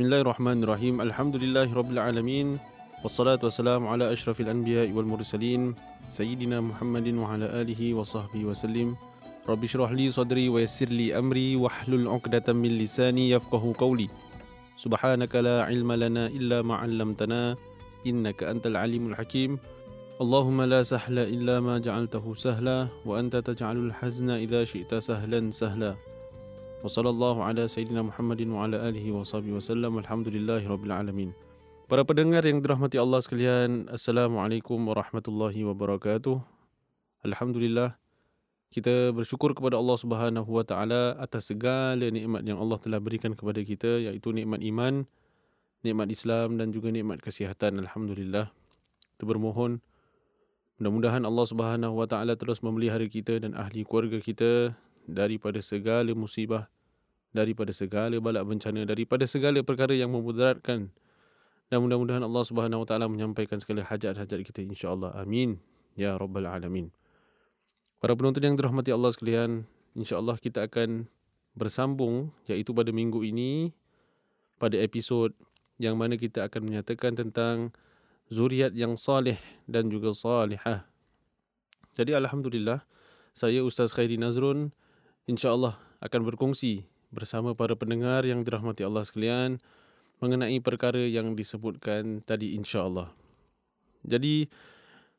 بسم الله الرحمن الرحيم الحمد لله رب العالمين والصلاة والسلام على أشرف الأنبياء والمرسلين سيدنا محمد وعلى آله وصحبه وسلم رب اشرح لي صدري ويسر لي أمري واحلل عقدة من لساني يفقه قولي سبحانك لا علم لنا إلا ما علمتنا إنك أنت العليم الحكيم اللهم لا سهل إلا ما جعلته سهلا وأنت تجعل الحزن إذا شئت سهلا سهلا sallallahu ala sayyidina Muhammadin wa ala alihi wa sahbihi wasallam. Alhamdulillahi rabbil alamin. Para pendengar yang dirahmati Allah sekalian, Assalamualaikum warahmatullahi wabarakatuh. Alhamdulillah, kita bersyukur kepada Allah Subhanahu wa taala atas segala nikmat yang Allah telah berikan kepada kita iaitu nikmat iman, nikmat Islam dan juga nikmat kesihatan. Alhamdulillah. Kita bermohon mudah-mudahan Allah Subhanahu wa taala terus memelihara kita dan ahli keluarga kita daripada segala musibah, daripada segala bala bencana, daripada segala perkara yang memudaratkan dan mudah-mudahan Allah Subhanahu Wa Taala menyampaikan segala hajat-hajat kita insya-Allah. Amin. Ya rabbal alamin. Para penonton yang dirahmati Allah sekalian, insya-Allah kita akan bersambung iaitu pada minggu ini pada episod yang mana kita akan menyatakan tentang zuriat yang salih dan juga salihah. Jadi alhamdulillah saya Ustaz Khairi Nazrun insya-Allah akan berkongsi bersama para pendengar yang dirahmati Allah sekalian mengenai perkara yang disebutkan tadi insya-Allah. Jadi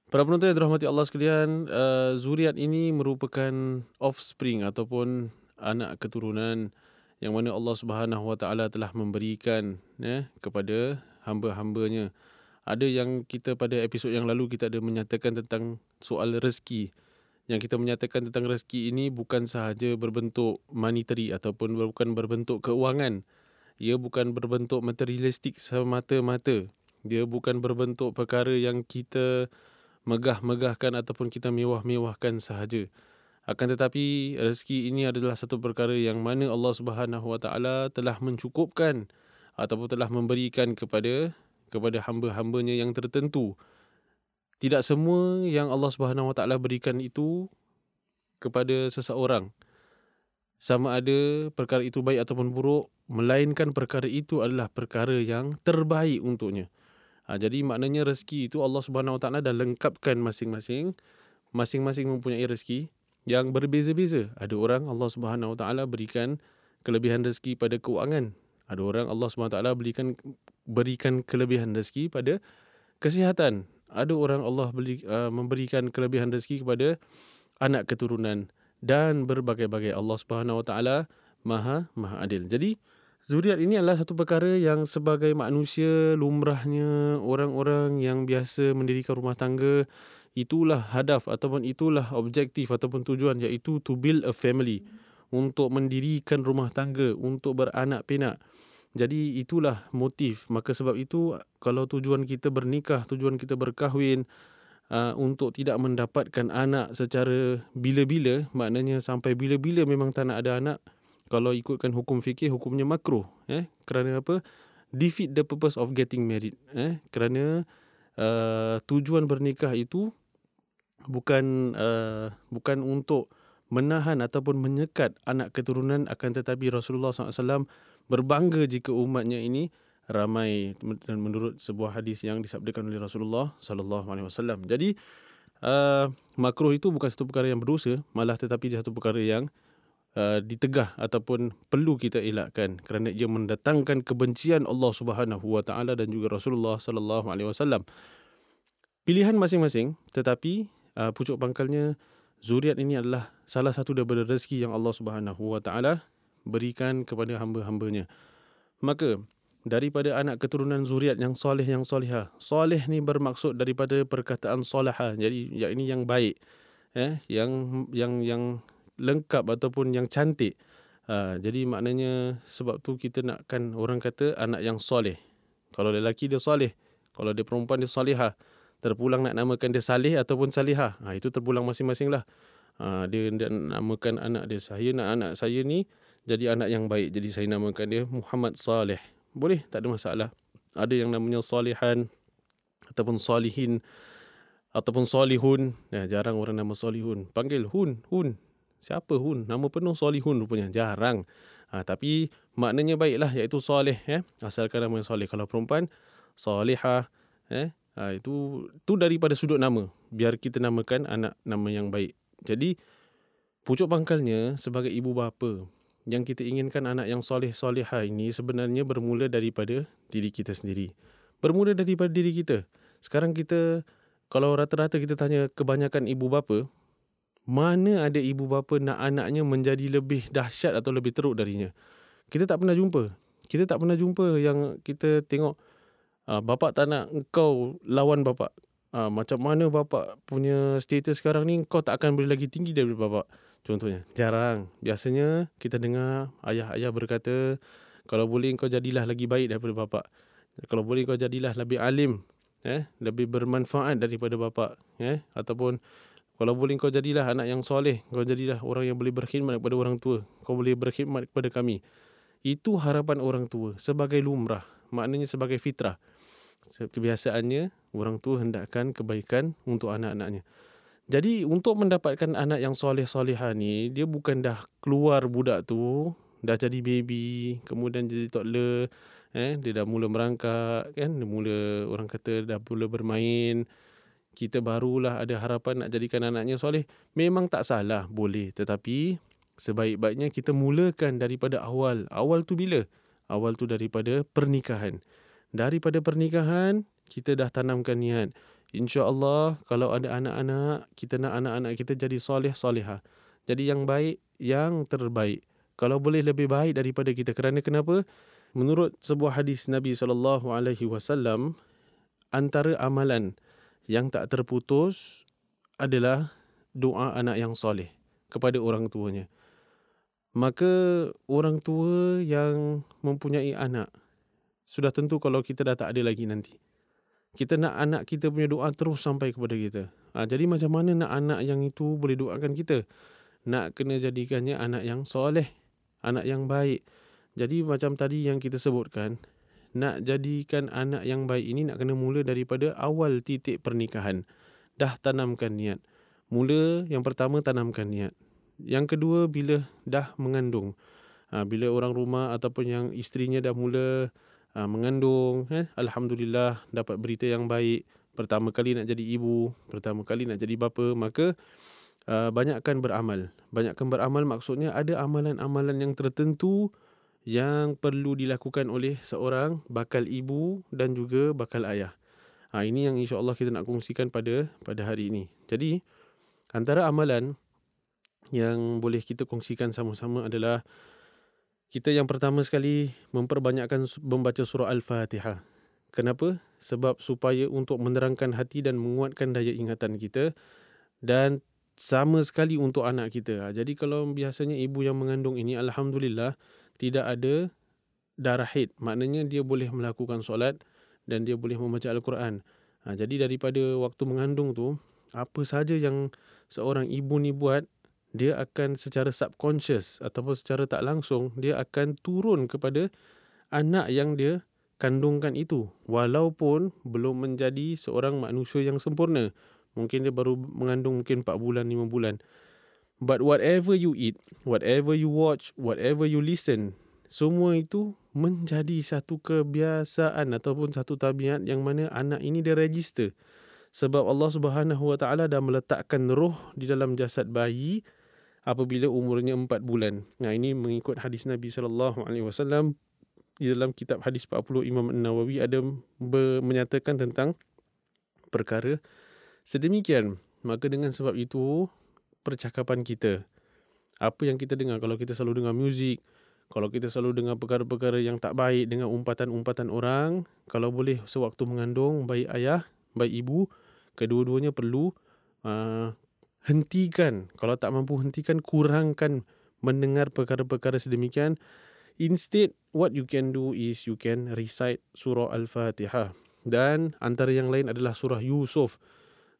para penonton yang dirahmati Allah sekalian, uh, zuriat ini merupakan offspring ataupun anak keturunan yang mana Allah Subhanahu Wa Taala telah memberikan ya kepada hamba-hambanya. Ada yang kita pada episod yang lalu kita ada menyatakan tentang soal rezeki. Yang kita menyatakan tentang rezeki ini bukan sahaja berbentuk monetary ataupun bukan berbentuk keuangan ia bukan berbentuk materialistik semata-mata. Dia bukan berbentuk perkara yang kita megah-megahkan ataupun kita mewah-mewahkan sahaja. Akan tetapi rezeki ini adalah satu perkara yang mana Allah Subhanahu Wa Taala telah mencukupkan ataupun telah memberikan kepada kepada hamba-hambanya yang tertentu. Tidak semua yang Allah Subhanahu Wa Taala berikan itu kepada seseorang. Sama ada perkara itu baik ataupun buruk melainkan perkara itu adalah perkara yang terbaik untuknya. Ha, jadi maknanya rezeki itu Allah Subhanahu Wa Taala dah lengkapkan masing-masing masing-masing mempunyai rezeki yang berbeza-beza. Ada orang Allah Subhanahu Wa Taala berikan kelebihan rezeki pada keuangan. Ada orang Allah Subhanahu Wa Taala berikan berikan kelebihan rezeki pada kesihatan ada orang Allah beri, uh, memberikan kelebihan rezeki kepada anak keturunan dan berbagai-bagai Allah Subhanahu Wa Taala Maha Maha Adil. Jadi zuriat ini adalah satu perkara yang sebagai manusia lumrahnya orang-orang yang biasa mendirikan rumah tangga itulah hadaf ataupun itulah objektif ataupun tujuan iaitu to build a family untuk mendirikan rumah tangga untuk beranak pinak. Jadi itulah motif. Maka sebab itu kalau tujuan kita bernikah, tujuan kita berkahwin, uh, untuk tidak mendapatkan anak secara bila-bila maknanya sampai bila-bila memang tak nak ada anak kalau ikutkan hukum fikih hukumnya makruh eh? Kerana apa? Defeat the purpose of getting married eh? Kerana uh, tujuan bernikah itu bukan uh, bukan untuk menahan ataupun menyekat anak keturunan akan tetapi Rasulullah SAW berbangga jika umatnya ini ramai dan menurut sebuah hadis yang disabdakan oleh Rasulullah sallallahu alaihi wasallam. Jadi uh, makruh itu bukan satu perkara yang berdosa, malah tetapi dia satu perkara yang uh, ditegah ataupun perlu kita elakkan kerana ia mendatangkan kebencian Allah Subhanahu wa taala dan juga Rasulullah sallallahu alaihi wasallam. Pilihan masing-masing tetapi uh, pucuk pangkalnya zuriat ini adalah salah satu daripada rezeki yang Allah Subhanahu wa taala berikan kepada hamba-hambanya. Maka daripada anak keturunan zuriat yang soleh yang solehah. Soleh ni bermaksud daripada perkataan soleha. Jadi yang ini yang baik. Eh, yang yang yang lengkap ataupun yang cantik. Ha, jadi maknanya sebab tu kita nakkan orang kata anak yang soleh. Kalau lelaki dia soleh. Kalau dia perempuan dia soleha. Terpulang nak namakan dia salih ataupun salihah. Ha, itu terpulang masing-masing lah. Ha, dia, dia namakan anak dia. Saya nak anak saya ni jadi anak yang baik. Jadi saya namakan dia Muhammad Saleh boleh tak ada masalah ada yang namanya salihan ataupun salihin ataupun salihun ya jarang orang nama salihun panggil hun hun siapa hun nama penuh salihun rupanya jarang Ha, tapi maknanya baiklah iaitu soleh ya. Asalkan nama soleh. Kalau perempuan solehah eh ha, itu tu daripada sudut nama. Biar kita namakan anak nama yang baik. Jadi pucuk pangkalnya sebagai ibu bapa yang kita inginkan anak yang soleh soleha ini sebenarnya bermula daripada diri kita sendiri. Bermula daripada diri kita. Sekarang kita kalau rata-rata kita tanya kebanyakan ibu bapa, mana ada ibu bapa nak anaknya menjadi lebih dahsyat atau lebih teruk darinya. Kita tak pernah jumpa. Kita tak pernah jumpa yang kita tengok uh, bapak tak nak kau lawan bapak. Uh, macam mana bapak punya status sekarang ni kau tak akan boleh lagi tinggi daripada bapak. Contohnya, jarang. Biasanya kita dengar ayah-ayah berkata, kalau boleh kau jadilah lagi baik daripada bapak. Kalau boleh kau jadilah lebih alim, eh, lebih bermanfaat daripada bapak, eh, ataupun kalau boleh kau jadilah anak yang soleh, kau jadilah orang yang boleh berkhidmat kepada orang tua, kau boleh berkhidmat kepada kami. Itu harapan orang tua sebagai lumrah, maknanya sebagai fitrah. Kebiasaannya, orang tua hendakkan kebaikan untuk anak-anaknya. Jadi untuk mendapatkan anak yang soleh-soleha ni, dia bukan dah keluar budak tu, dah jadi baby, kemudian jadi toddler, eh, dia dah mula merangkak, kan? Dia mula, orang kata dah mula bermain, kita barulah ada harapan nak jadikan anaknya soleh, memang tak salah, boleh. Tetapi sebaik-baiknya kita mulakan daripada awal. Awal tu bila? Awal tu daripada pernikahan. Daripada pernikahan, kita dah tanamkan niat. Insya Allah kalau ada anak-anak, kita nak anak-anak kita jadi soleh soleha. Jadi yang baik, yang terbaik. Kalau boleh lebih baik daripada kita. Kerana kenapa? Menurut sebuah hadis Nabi SAW, antara amalan yang tak terputus adalah doa anak yang soleh kepada orang tuanya. Maka orang tua yang mempunyai anak sudah tentu kalau kita dah tak ada lagi nanti. Kita nak anak kita punya doa terus sampai kepada kita. Ha, jadi macam mana nak anak yang itu boleh doakan kita? Nak kena jadikannya anak yang soleh, anak yang baik. Jadi macam tadi yang kita sebutkan, nak jadikan anak yang baik ini nak kena mula daripada awal titik pernikahan. Dah tanamkan niat. Mula yang pertama tanamkan niat. Yang kedua bila dah mengandung. Ha, bila orang rumah ataupun yang isterinya dah mula ha, mengandung. Eh, Alhamdulillah dapat berita yang baik. Pertama kali nak jadi ibu. Pertama kali nak jadi bapa. Maka uh, banyakkan beramal. Banyakkan beramal maksudnya ada amalan-amalan yang tertentu yang perlu dilakukan oleh seorang bakal ibu dan juga bakal ayah. Ha, ini yang insya-Allah kita nak kongsikan pada pada hari ini. Jadi antara amalan yang boleh kita kongsikan sama-sama adalah kita yang pertama sekali memperbanyakkan membaca surah Al-Fatihah. Kenapa? Sebab supaya untuk menerangkan hati dan menguatkan daya ingatan kita dan sama sekali untuk anak kita. Ha, jadi kalau biasanya ibu yang mengandung ini alhamdulillah tidak ada darah haid. Maknanya dia boleh melakukan solat dan dia boleh membaca Al-Quran. Ha, jadi daripada waktu mengandung tu, apa saja yang seorang ibu ni buat, dia akan secara subconscious ataupun secara tak langsung, dia akan turun kepada anak yang dia kandungkan itu. Walaupun belum menjadi seorang manusia yang sempurna. Mungkin dia baru mengandung mungkin 4 bulan, 5 bulan. But whatever you eat, whatever you watch, whatever you listen, semua itu menjadi satu kebiasaan ataupun satu tabiat yang mana anak ini dia register. Sebab Allah Subhanahu Wa Taala dah meletakkan roh di dalam jasad bayi apabila umurnya empat bulan. Nah ini mengikut hadis Nabi sallallahu alaihi wasallam di dalam kitab hadis 40 Imam An-Nawawi ada menyatakan tentang perkara sedemikian. Maka dengan sebab itu percakapan kita. Apa yang kita dengar kalau kita selalu dengar muzik, kalau kita selalu dengar perkara-perkara yang tak baik dengan umpatan-umpatan orang, kalau boleh sewaktu mengandung baik ayah, baik ibu, kedua-duanya perlu uh, hentikan. Kalau tak mampu hentikan, kurangkan mendengar perkara-perkara sedemikian. Instead, what you can do is you can recite surah Al-Fatihah. Dan antara yang lain adalah surah Yusuf.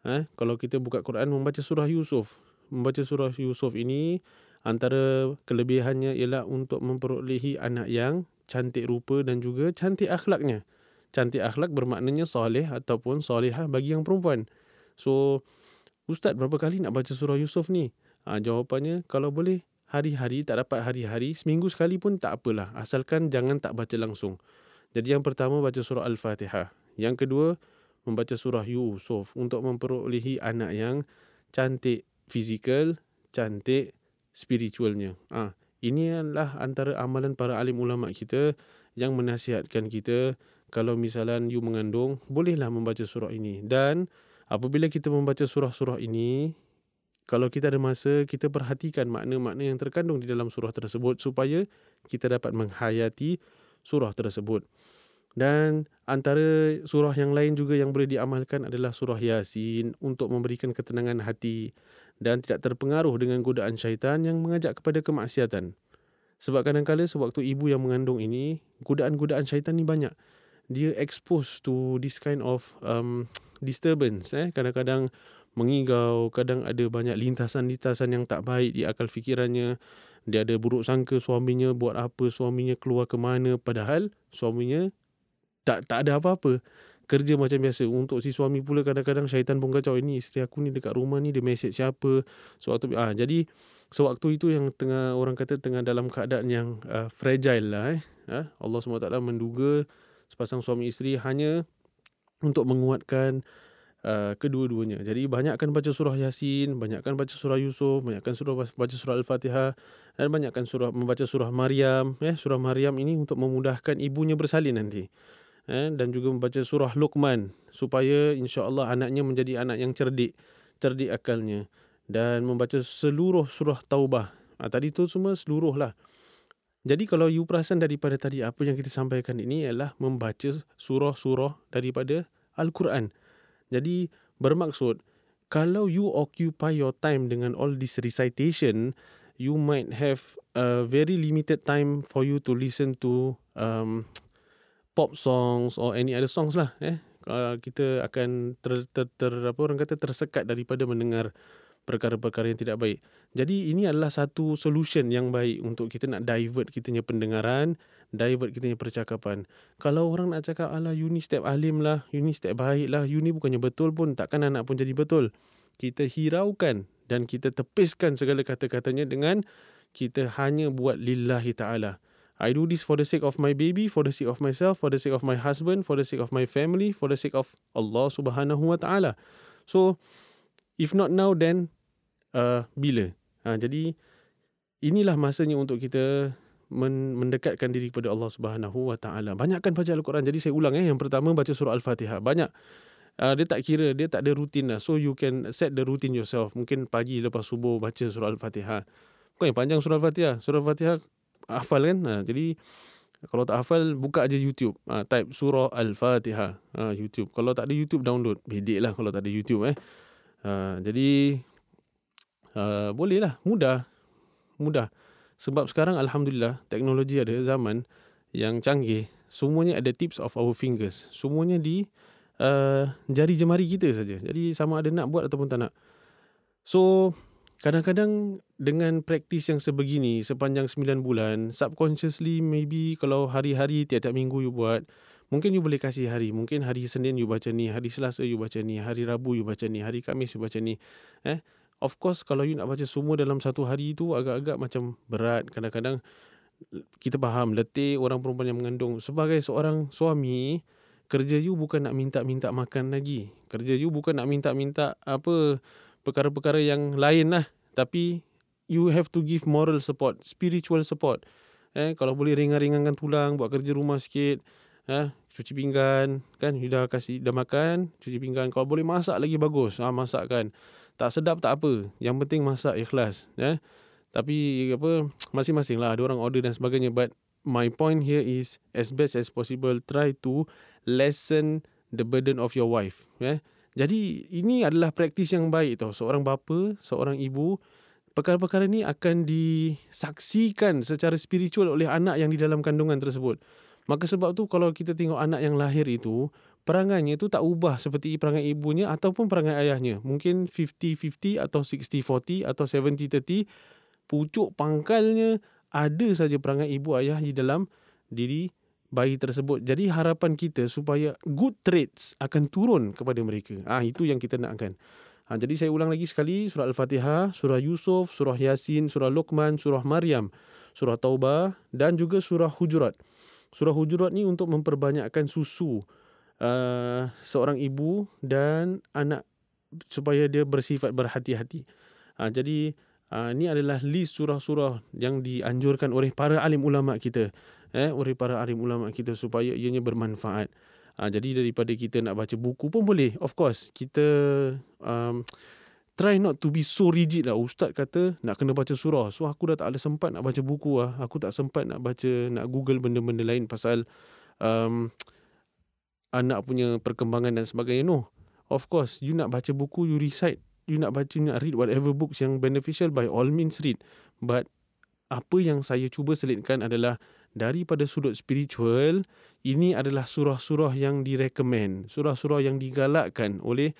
Eh, kalau kita buka Quran, membaca surah Yusuf membaca surah Yusuf ini antara kelebihannya ialah untuk memperolehi anak yang cantik rupa dan juga cantik akhlaknya. Cantik akhlak bermaknanya soleh ataupun solehah bagi yang perempuan. So, Ustaz berapa kali nak baca surah Yusuf ni? Ha, jawapannya, kalau boleh hari-hari tak dapat hari-hari seminggu sekali pun tak apalah asalkan jangan tak baca langsung. Jadi yang pertama baca surah al-fatihah. Yang kedua membaca surah yusuf untuk memperolehi anak yang cantik fizikal cantik spiritualnya. Ah ini adalah antara amalan para alim ulama kita yang menasihatkan kita kalau misalan you mengandung bolehlah membaca surah ini. Dan apabila kita membaca surah-surah ini kalau kita ada masa, kita perhatikan makna-makna yang terkandung di dalam surah tersebut supaya kita dapat menghayati surah tersebut. Dan antara surah yang lain juga yang boleh diamalkan adalah surah Yasin untuk memberikan ketenangan hati dan tidak terpengaruh dengan godaan syaitan yang mengajak kepada kemaksiatan. Sebab kadang-kadang sewaktu ibu yang mengandung ini, godaan-godaan syaitan ni banyak. Dia exposed to this kind of um, disturbance. Eh? Kadang-kadang mengigau, kadang ada banyak lintasan-lintasan yang tak baik di akal fikirannya. Dia ada buruk sangka suaminya buat apa, suaminya keluar ke mana padahal suaminya tak tak ada apa-apa. Kerja macam biasa. Untuk si suami pula kadang-kadang syaitan pun kacau ini isteri aku ni dekat rumah ni dia mesej siapa. Sewaktu ah jadi sewaktu itu yang tengah orang kata tengah dalam keadaan yang uh, fragile lah eh. Ha? Allah SWT menduga sepasang suami isteri hanya untuk menguatkan uh, kedua-duanya. Jadi banyakkan baca surah Yasin, banyakkan baca surah Yusuf, banyakkan surah baca surah Al-Fatihah dan banyakkan surah membaca surah Maryam, ya, surah Maryam ini untuk memudahkan ibunya bersalin nanti. Eh, dan juga membaca surah Luqman supaya insya-Allah anaknya menjadi anak yang cerdik, cerdik akalnya dan membaca seluruh surah Taubah. Ha, tadi tu semua seluruh lah. Jadi kalau you perasan daripada tadi apa yang kita sampaikan ini ialah membaca surah-surah daripada Al-Quran. Jadi bermaksud kalau you occupy your time dengan all this recitation, you might have a very limited time for you to listen to um, pop songs or any other songs lah. Eh, uh, kita akan ter, ter, ter, apa orang kata tersekat daripada mendengar perkara-perkara yang tidak baik. Jadi ini adalah satu solution yang baik untuk kita nak divert kita punya pendengaran, divert kita punya percakapan. Kalau orang nak cakap, alah you ni step alim lah, you ni step baik lah, you ni bukannya betul pun, takkan anak pun jadi betul. Kita hiraukan dan kita tepiskan segala kata-katanya dengan kita hanya buat lillahi ta'ala. I do this for the sake of my baby, for the sake of myself, for the sake of my husband, for the sake of my family, for the sake of Allah subhanahu wa ta'ala. So, if not now, then uh, bila? Ha, jadi inilah masanya untuk kita men- mendekatkan diri kepada Allah Subhanahu Wa Taala. Banyakkan baca Al-Quran. Jadi saya ulang eh yang pertama baca surah Al-Fatihah. Banyak uh, dia tak kira, dia tak ada rutin lah. So you can set the routine yourself. Mungkin pagi lepas subuh baca surah Al-Fatihah. Bukan yang panjang surah Al-Fatihah. Surah Al-Fatihah hafal kan? Ha, jadi kalau tak hafal buka aja YouTube. Ha, type surah Al-Fatihah. Ha, YouTube. Kalau tak ada YouTube download. Bedek lah kalau tak ada YouTube eh. Ha, jadi uh, boleh lah mudah. Mudah. Sebab sekarang alhamdulillah teknologi ada zaman yang canggih. Semuanya ada tips of our fingers. Semuanya di uh, jari jemari kita saja. Jadi sama ada nak buat ataupun tak nak. So kadang-kadang dengan praktis yang sebegini sepanjang 9 bulan subconsciously maybe kalau hari-hari tiap-tiap minggu you buat Mungkin you boleh kasih hari. Mungkin hari Senin you baca ni. Hari Selasa you baca ni. Hari Rabu you baca ni. Hari Kamis you baca ni. Eh? Of course kalau you nak baca semua dalam satu hari itu agak-agak macam berat. Kadang-kadang kita faham letih orang perempuan yang mengandung. Sebagai seorang suami, kerja you bukan nak minta-minta makan lagi. Kerja you bukan nak minta-minta apa perkara-perkara yang lain lah. Tapi you have to give moral support, spiritual support. Eh, kalau boleh ringan-ringankan tulang, buat kerja rumah sikit. Eh, cuci pinggan, kan? You dah kasih, dah makan, cuci pinggan. Kalau boleh masak lagi bagus, ah, masakkan. Tak sedap tak apa. Yang penting masak ikhlas. Eh? Tapi apa masing-masing lah. Ada orang order dan sebagainya. But my point here is as best as possible try to lessen the burden of your wife. Eh? Jadi ini adalah praktis yang baik tau. Seorang bapa, seorang ibu. Perkara-perkara ni akan disaksikan secara spiritual oleh anak yang di dalam kandungan tersebut. Maka sebab tu kalau kita tengok anak yang lahir itu, perangainya itu tak ubah seperti perangai ibunya ataupun perangai ayahnya. Mungkin 50-50 atau 60-40 atau 70-30. Pucuk pangkalnya ada saja perangai ibu ayah di dalam diri bayi tersebut. Jadi harapan kita supaya good traits akan turun kepada mereka. Ah ha, itu yang kita nakkan. Ha, jadi saya ulang lagi sekali surah Al-Fatihah, surah Yusuf, surah Yasin, surah Luqman, surah Maryam, surah Taubah dan juga surah Hujurat. Surah Hujurat ni untuk memperbanyakkan susu uh, seorang ibu dan anak supaya dia bersifat berhati-hati. Ha, jadi uh, ni adalah list surah-surah yang dianjurkan oleh para alim ulama kita. Eh, oleh para alim ulama kita supaya ianya bermanfaat. Ha, jadi daripada kita nak baca buku pun boleh. Of course, kita um, try not to be so rigid lah. Ustaz kata nak kena baca surah. So aku dah tak ada sempat nak baca buku lah. Aku tak sempat nak baca, nak google benda-benda lain pasal um, anak punya perkembangan dan sebagainya. No. Of course, you nak baca buku, you recite. You nak baca, you nak read whatever books yang beneficial, by all means read. But apa yang saya cuba selitkan adalah daripada sudut spiritual, ini adalah surah-surah yang direkomend, surah-surah yang digalakkan oleh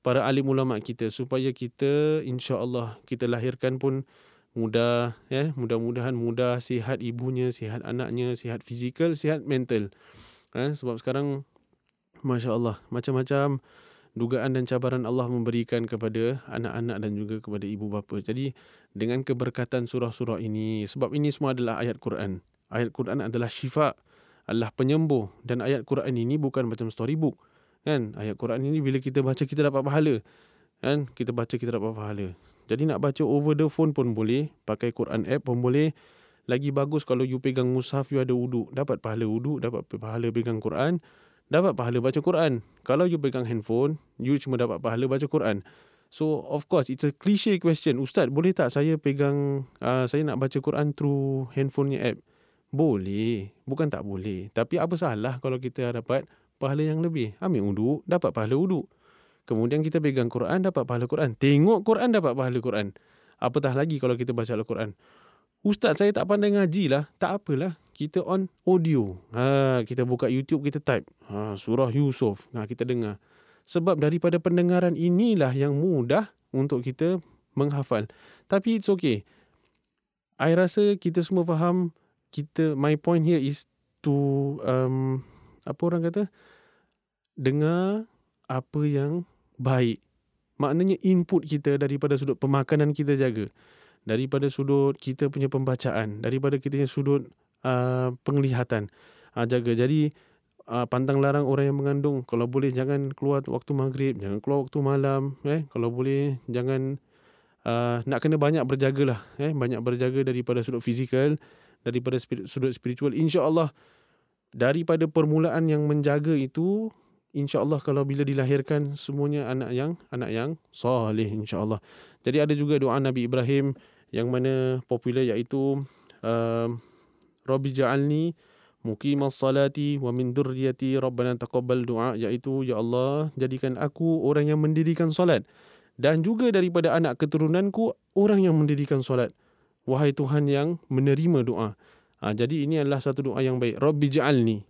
para alim ulama kita supaya kita insya-Allah kita lahirkan pun mudah ya mudah-mudahan mudah sihat ibunya sihat anaknya sihat fizikal sihat mental eh, sebab sekarang masya-Allah macam-macam dugaan dan cabaran Allah memberikan kepada anak-anak dan juga kepada ibu bapa. Jadi dengan keberkatan surah-surah ini sebab ini semua adalah ayat Quran. Ayat Quran adalah syifa, adalah penyembuh dan ayat Quran ini bukan macam storybook. Kan? Ayat Quran ini bila kita baca kita dapat pahala. Kan? Kita baca kita dapat pahala. Jadi nak baca over the phone pun boleh, pakai Quran app pun boleh. Lagi bagus kalau you pegang mushaf you ada wuduk, dapat pahala wuduk, dapat pahala pegang Quran, dapat pahala baca Quran. Kalau you pegang handphone, you cuma dapat pahala baca Quran. So of course it's a cliche question. Ustaz, boleh tak saya pegang uh, saya nak baca Quran through handphonenya app? Boleh. Bukan tak boleh. Tapi apa salah kalau kita dapat pahala yang lebih? Ambil uduk, dapat pahala uduk. Kemudian kita pegang Quran, dapat pahala Quran. Tengok Quran, dapat pahala Quran. Apatah lagi kalau kita baca Al-Quran. Ustaz, saya tak pandai ngaji lah. Tak apalah. Kita on audio. Ha, kita buka YouTube, kita type. Ha, surah Yusuf. Ha, kita dengar. Sebab daripada pendengaran inilah yang mudah untuk kita menghafal. Tapi it's okay. I rasa kita semua faham kita my point here is to um, apa orang kata? Dengar apa yang baik. Maknanya input kita daripada sudut pemakanan kita jaga. Daripada sudut kita punya pembacaan. Daripada kita punya sudut uh, penglihatan. Uh, jaga. Jadi uh, pantang larang orang yang mengandung. Kalau boleh jangan keluar waktu maghrib jangan keluar waktu malam eh. Kalau boleh jangan uh, nak kena banyak berjagalah eh. Banyak berjaga daripada sudut fizikal daripada sudut spiritual. Insyaallah daripada permulaan yang menjaga itu insyaallah kalau bila dilahirkan semuanya anak yang anak yang soleh insyaallah. Jadi ada juga doa Nabi Ibrahim yang mana popular iaitu uh, Rabbi ja'alni muqimas salati wa min dzurriyyati rabbana taqabbal doa iaitu ya Allah jadikan aku orang yang mendirikan solat. Dan juga daripada anak keturunanku orang yang mendirikan solat. Wahai Tuhan yang menerima doa. Ha, jadi ini adalah satu doa yang baik. Rabbi ja'alni.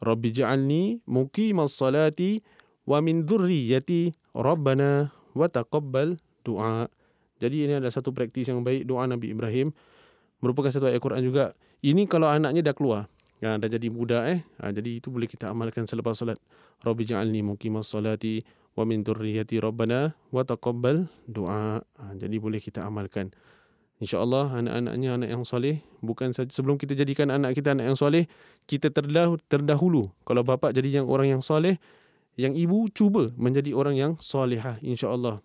Rabbi ja'alni muqimas salati wa min dhurriyyati rabbana wa taqabbal doa. Jadi ini adalah satu praktis yang baik doa Nabi Ibrahim. Merupakan satu ayat Quran juga. Ini kalau anaknya dah keluar. Ha, dah jadi budak eh. Ha, jadi itu boleh kita amalkan selepas solat. Rabbi ja'alni muqimas salati wa min dhurriyyati rabbana wa taqabbal doa. Ha, jadi boleh kita amalkan. InsyaAllah anak-anaknya anak yang soleh. Bukan saja sebelum kita jadikan anak kita anak yang soleh, kita terdahulu, terdahulu. Kalau bapa jadi yang orang yang soleh, yang ibu cuba menjadi orang yang solehah. InsyaAllah.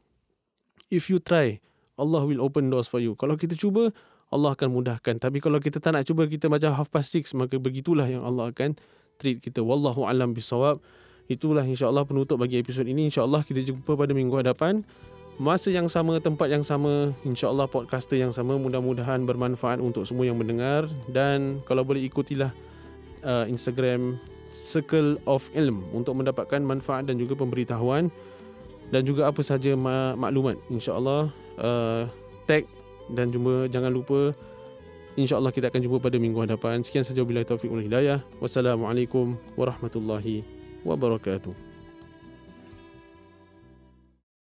If you try, Allah will open doors for you. Kalau kita cuba, Allah akan mudahkan. Tapi kalau kita tak nak cuba, kita baca half past six, maka begitulah yang Allah akan treat kita. Wallahu alam bisawab. Itulah insyaAllah penutup bagi episod ini. InsyaAllah kita jumpa pada minggu hadapan masa yang sama, tempat yang sama, insyaAllah podcaster yang sama, mudah-mudahan bermanfaat untuk semua yang mendengar dan kalau boleh ikutilah uh, Instagram Circle of Ilm untuk mendapatkan manfaat dan juga pemberitahuan dan juga apa saja maklumat. InsyaAllah uh, tag dan jumpa, jangan lupa InsyaAllah kita akan jumpa pada minggu hadapan. Sekian saja bila taufiq wal hidayah. Wassalamualaikum warahmatullahi wabarakatuh.